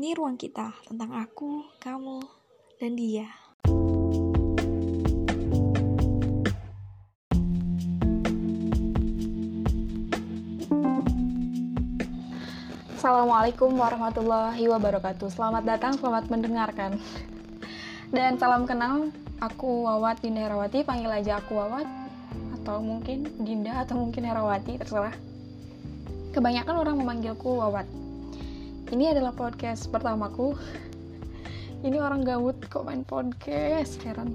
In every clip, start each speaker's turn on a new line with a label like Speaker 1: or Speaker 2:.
Speaker 1: Ini ruang kita tentang aku, kamu, dan dia.
Speaker 2: Assalamualaikum warahmatullahi wabarakatuh. Selamat datang, selamat mendengarkan. Dan salam kenal, aku Wawat Dinda Herawati, panggil aja aku Wawat atau mungkin Dinda atau mungkin Herawati, terserah. Kebanyakan orang memanggilku Wawat. Ini adalah podcast pertamaku. Ini orang gabut kok main podcast, heran.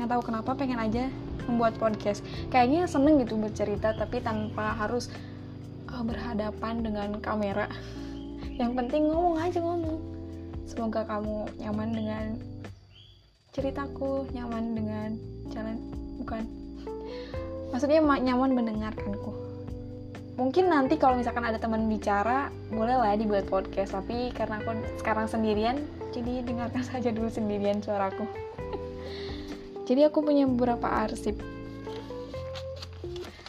Speaker 2: Nggak tahu kenapa pengen aja membuat podcast. Kayaknya seneng gitu bercerita tapi tanpa harus uh, berhadapan dengan kamera. Yang penting ngomong aja ngomong. Semoga kamu nyaman dengan ceritaku, nyaman dengan jalan bukan. Maksudnya nyaman mendengarkanku. Mungkin nanti kalau misalkan ada teman bicara, boleh lah dibuat podcast. Tapi karena aku sekarang sendirian, jadi dengarkan saja dulu sendirian suaraku. jadi aku punya beberapa arsip.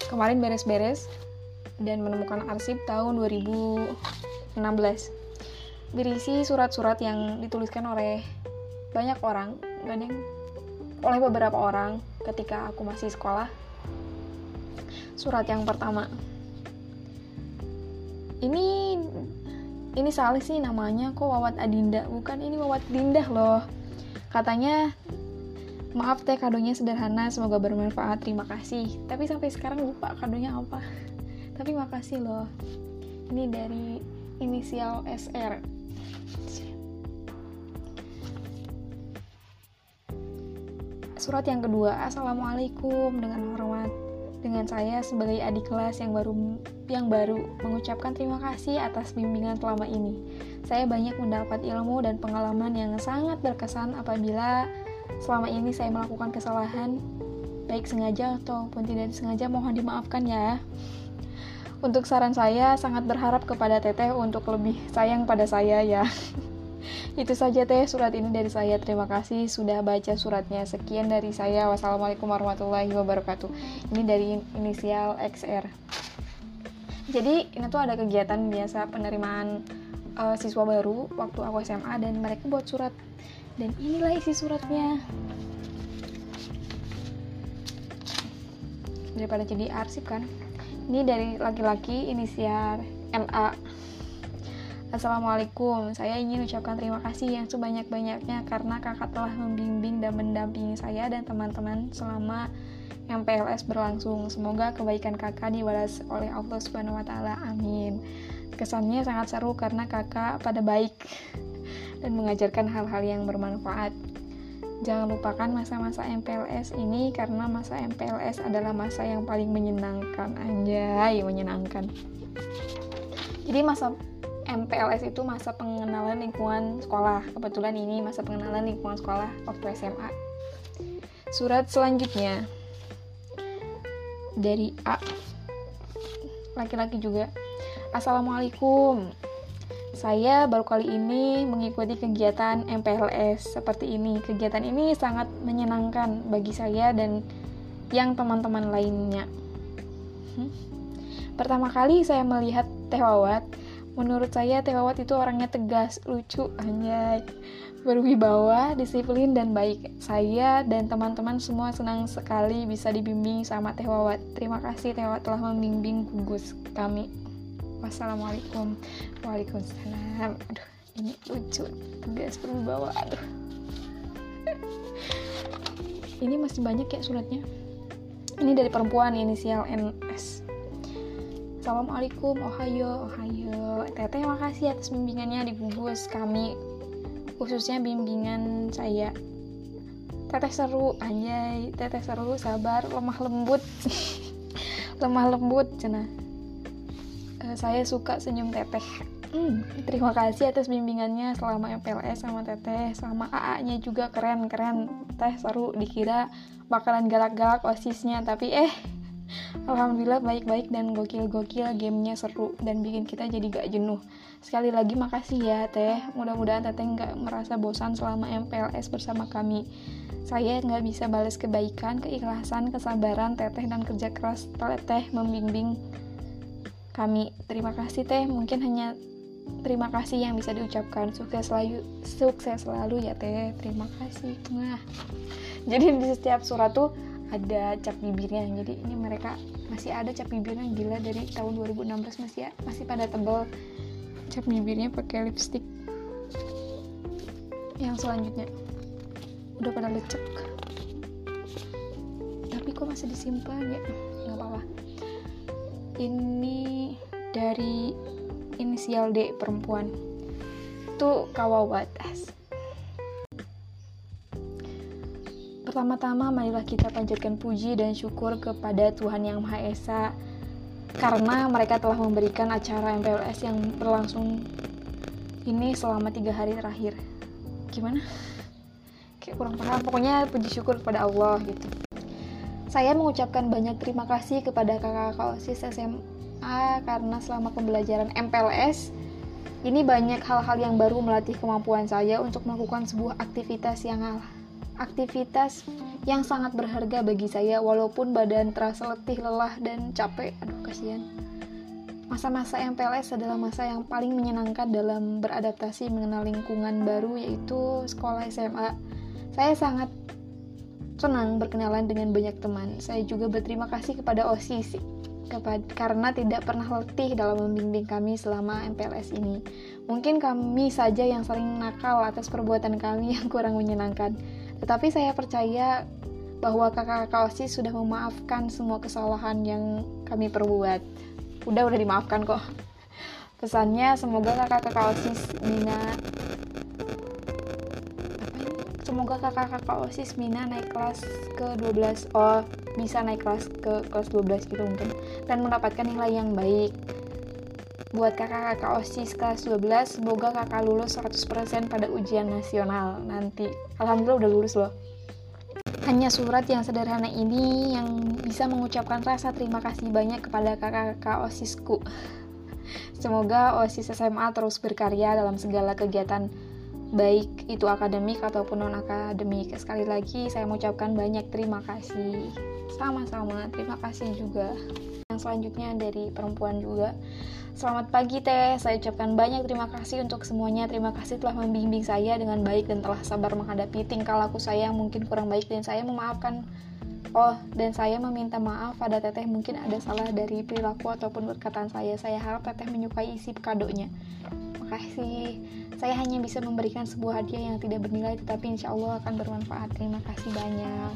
Speaker 2: Kemarin beres-beres, dan menemukan arsip tahun 2016 berisi surat-surat yang dituliskan oleh banyak orang gandeng oleh beberapa orang ketika aku masih sekolah surat yang pertama ini ini salah sih namanya kok Wawat Adinda. Bukan ini Wawat Dindah loh. Katanya maaf teh kadonya sederhana semoga bermanfaat. Terima kasih. Tapi sampai sekarang lupa kadonya apa. Tapi makasih loh. Ini dari inisial SR surat yang kedua Assalamualaikum dengan hormat dengan saya sebagai adik kelas yang baru yang baru mengucapkan terima kasih atas bimbingan selama ini. Saya banyak mendapat ilmu dan pengalaman yang sangat berkesan apabila selama ini saya melakukan kesalahan baik sengaja ataupun tidak disengaja mohon dimaafkan ya. Untuk saran saya, sangat berharap kepada Teteh untuk lebih sayang pada saya ya. Itu saja Teh surat ini dari saya. Terima kasih sudah baca suratnya. Sekian dari saya. Wassalamualaikum warahmatullahi wabarakatuh. Ini dari inisial XR. Jadi ini tuh ada kegiatan biasa penerimaan uh, siswa baru waktu aku SMA dan mereka buat surat. Dan inilah isi suratnya. Daripada jadi arsip kan ini dari laki-laki inisial NA Assalamualaikum, saya ingin ucapkan terima kasih yang sebanyak-banyaknya karena kakak telah membimbing dan mendampingi saya dan teman-teman selama MPLS berlangsung. Semoga kebaikan kakak dibalas oleh Allah Subhanahu wa taala. Amin. Kesannya sangat seru karena kakak pada baik dan mengajarkan hal-hal yang bermanfaat. Jangan lupakan masa-masa MPLS ini karena masa MPLS adalah masa yang paling menyenangkan. Anjay, menyenangkan. Jadi masa MPLS itu masa pengenalan lingkungan sekolah. Kebetulan ini masa pengenalan lingkungan sekolah waktu SMA. Surat selanjutnya dari A. Laki-laki juga. Assalamualaikum. Saya baru kali ini mengikuti kegiatan MPLS seperti ini. Kegiatan ini sangat menyenangkan bagi saya dan yang teman-teman lainnya. Hmm? Pertama kali saya melihat Teh Wawat, menurut saya Teh Wawat itu orangnya tegas, lucu, anjay, berwibawa, disiplin, dan baik. Saya dan teman-teman semua senang sekali bisa dibimbing sama Teh Wawat. Terima kasih Teh Wawat telah membimbing gugus kami. Wassalamualaikum. Waalaikumsalam. Aduh ini lucu tegas berwibawa aduh. Ini masih banyak ya suratnya. Ini dari perempuan inisial NS Assalamualaikum, ohayo, ohayo Teteh makasih atas bimbingannya di gugus kami Khususnya bimbingan saya. Teteh seru, anjay. Teteh seru, sabar, lemah lembut. Lemah lembut, cenah uh, saya suka senyum teteh hmm, terima kasih atas bimbingannya selama MPLS sama teteh sama AA nya juga keren keren. Teh seru dikira bakalan galak-galak osisnya tapi eh Alhamdulillah baik-baik dan gokil-gokil gamenya seru dan bikin kita jadi gak jenuh. Sekali lagi makasih ya teh. Mudah-mudahan teteh gak merasa bosan selama MPLS bersama kami. Saya gak bisa balas kebaikan, keikhlasan, kesabaran teteh dan kerja keras teteh membimbing kami. Terima kasih teh. Mungkin hanya terima kasih yang bisa diucapkan. Sukses selalu sukses selalu ya teh. Terima kasih. Nah jadi di setiap surat tuh ada cap bibirnya. Jadi ini mereka masih ada cap bibirnya gila dari tahun 2016 masih ya, masih pada tebel cap bibirnya pakai lipstick. Yang selanjutnya udah pada lecek. Tapi kok masih disimpan ya? Nggak apa-apa. Ini dari inisial D perempuan. Itu kawawat Pertama-tama marilah kita panjatkan puji dan syukur kepada Tuhan Yang Maha Esa karena mereka telah memberikan acara MPLS yang berlangsung ini selama tiga hari terakhir. Gimana? Kayak kurang paham. Pokoknya puji syukur kepada Allah gitu. Saya mengucapkan banyak terima kasih kepada kakak-kakak OSIS SMA karena selama pembelajaran MPLS ini banyak hal-hal yang baru melatih kemampuan saya untuk melakukan sebuah aktivitas yang aktivitas yang sangat berharga bagi saya walaupun badan terasa letih, lelah, dan capek. Aduh, kasihan. Masa-masa MPLS adalah masa yang paling menyenangkan dalam beradaptasi mengenal lingkungan baru yaitu sekolah SMA. Saya sangat senang berkenalan dengan banyak teman. Saya juga berterima kasih kepada OSIS karena tidak pernah letih dalam membimbing kami selama MPLS ini. Mungkin kami saja yang sering nakal atas perbuatan kami yang kurang menyenangkan. Tetapi saya percaya bahwa kakak-kakak OSIS sudah memaafkan semua kesalahan yang kami perbuat. Udah, udah dimaafkan kok. Pesannya semoga kakak-kakak OSIS Mina Semoga kakak-kakak OSIS Mina naik kelas ke 12 Oh, bisa naik kelas ke kelas 12 gitu mungkin Dan mendapatkan nilai yang baik Buat kakak-kakak OSIS kelas 12, semoga kakak lulus 100% pada ujian nasional nanti. Alhamdulillah udah lulus loh. Hanya surat yang sederhana ini yang bisa mengucapkan rasa terima kasih banyak kepada kakak-kakak OSISku. Semoga OSIS SMA terus berkarya dalam segala kegiatan baik itu akademik ataupun non akademik. Sekali lagi saya mengucapkan banyak terima kasih. Sama-sama, terima kasih juga. Yang selanjutnya dari perempuan juga. Selamat pagi Teh, saya ucapkan banyak terima kasih untuk semuanya. Terima kasih telah membimbing saya dengan baik dan telah sabar menghadapi tingkah laku saya yang mungkin kurang baik dan saya memaafkan Oh, dan saya meminta maaf pada Teteh mungkin ada salah dari perilaku ataupun perkataan saya. Saya harap Teteh menyukai isi kadonya. Makasih. Saya hanya bisa memberikan sebuah hadiah yang tidak bernilai tetapi insya Allah akan bermanfaat. Terima kasih banyak.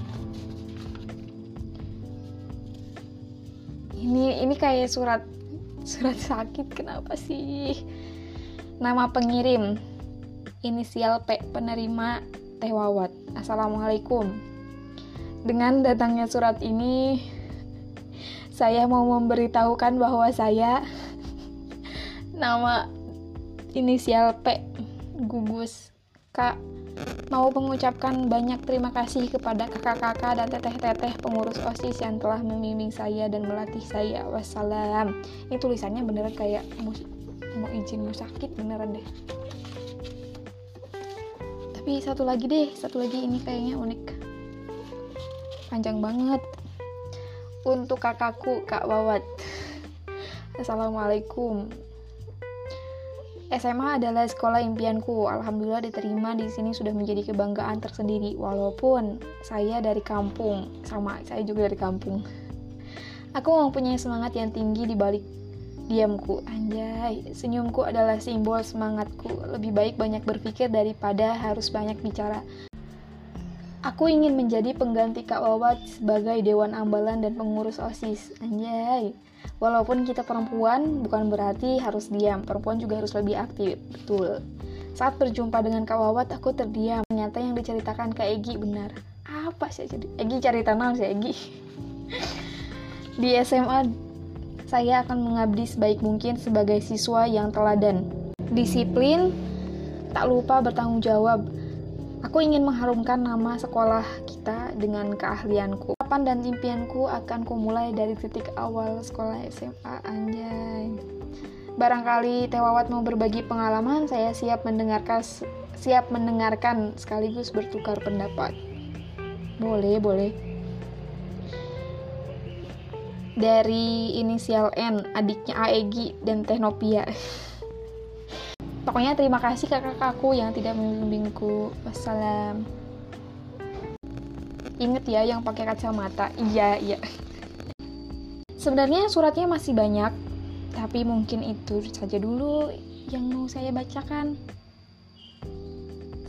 Speaker 2: Ini ini kayak surat surat sakit kenapa sih? Nama pengirim inisial P penerima Teh Wawat. Assalamualaikum. Dengan datangnya surat ini saya mau memberitahukan bahwa saya nama inisial P gugus K mau mengucapkan banyak terima kasih kepada kakak-kakak dan teteh-teteh pengurus OSIS yang telah membimbing saya dan melatih saya. Wassalam. Ini tulisannya beneran kayak mau, mau izin mau sakit beneran deh. Tapi satu lagi deh, satu lagi ini kayaknya unik. Panjang banget. Untuk kakakku, Kak Wawat. Assalamualaikum. SMA adalah sekolah impianku. Alhamdulillah diterima di sini sudah menjadi kebanggaan tersendiri. Walaupun saya dari kampung, sama saya juga dari kampung. Aku mempunyai semangat yang tinggi di balik diamku. Anjay, senyumku adalah simbol semangatku. Lebih baik banyak berpikir daripada harus banyak bicara. Aku ingin menjadi pengganti Kak Wawat sebagai Dewan Ambalan dan pengurus OSIS. Anjay. Walaupun kita perempuan, bukan berarti harus diam. Perempuan juga harus lebih aktif. Betul. Saat berjumpa dengan Kak Wawat, aku terdiam. Ternyata yang diceritakan Kak Egi benar. Apa sih? Egi cari tanah sih Egi. Di SMA, saya akan mengabdi sebaik mungkin sebagai siswa yang teladan. Disiplin, tak lupa bertanggung jawab. Aku ingin mengharumkan nama sekolah kita dengan keahlianku. Harapan dan impianku akan kumulai dari titik awal sekolah SMA anjay. Barangkali Tewawat mau berbagi pengalaman, saya siap mendengarkan siap mendengarkan sekaligus bertukar pendapat. Boleh, boleh. Dari inisial N, adiknya Aegi dan Teknopia. pokoknya terima kasih kakak-kakakku yang tidak membimbingku wassalam inget ya yang pakai kacamata. Iya iya. Sebenarnya suratnya masih banyak tapi mungkin itu saja dulu yang mau saya bacakan.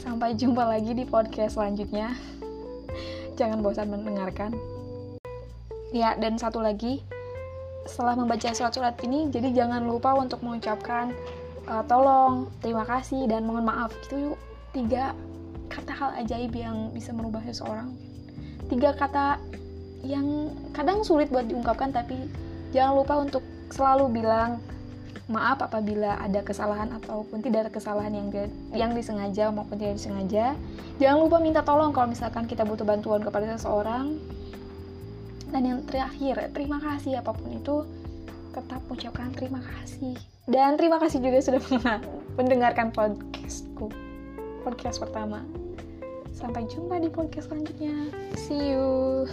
Speaker 2: Sampai jumpa lagi di podcast selanjutnya. Jangan bosan mendengarkan. Ya dan satu lagi. Setelah membaca surat-surat ini jadi jangan lupa untuk mengucapkan uh, tolong terima kasih dan mohon maaf. Itu tiga kata hal ajaib yang bisa merubah seseorang tiga kata yang kadang sulit buat diungkapkan tapi jangan lupa untuk selalu bilang maaf apabila ada kesalahan ataupun tidak ada kesalahan yang yang disengaja maupun tidak disengaja. Jangan lupa minta tolong kalau misalkan kita butuh bantuan kepada seseorang. Dan yang terakhir terima kasih apa pun itu tetap ucapkan terima kasih. Dan terima kasih juga sudah mendengarkan podcastku podcast pertama Sampai jumpa di podcast selanjutnya. See you.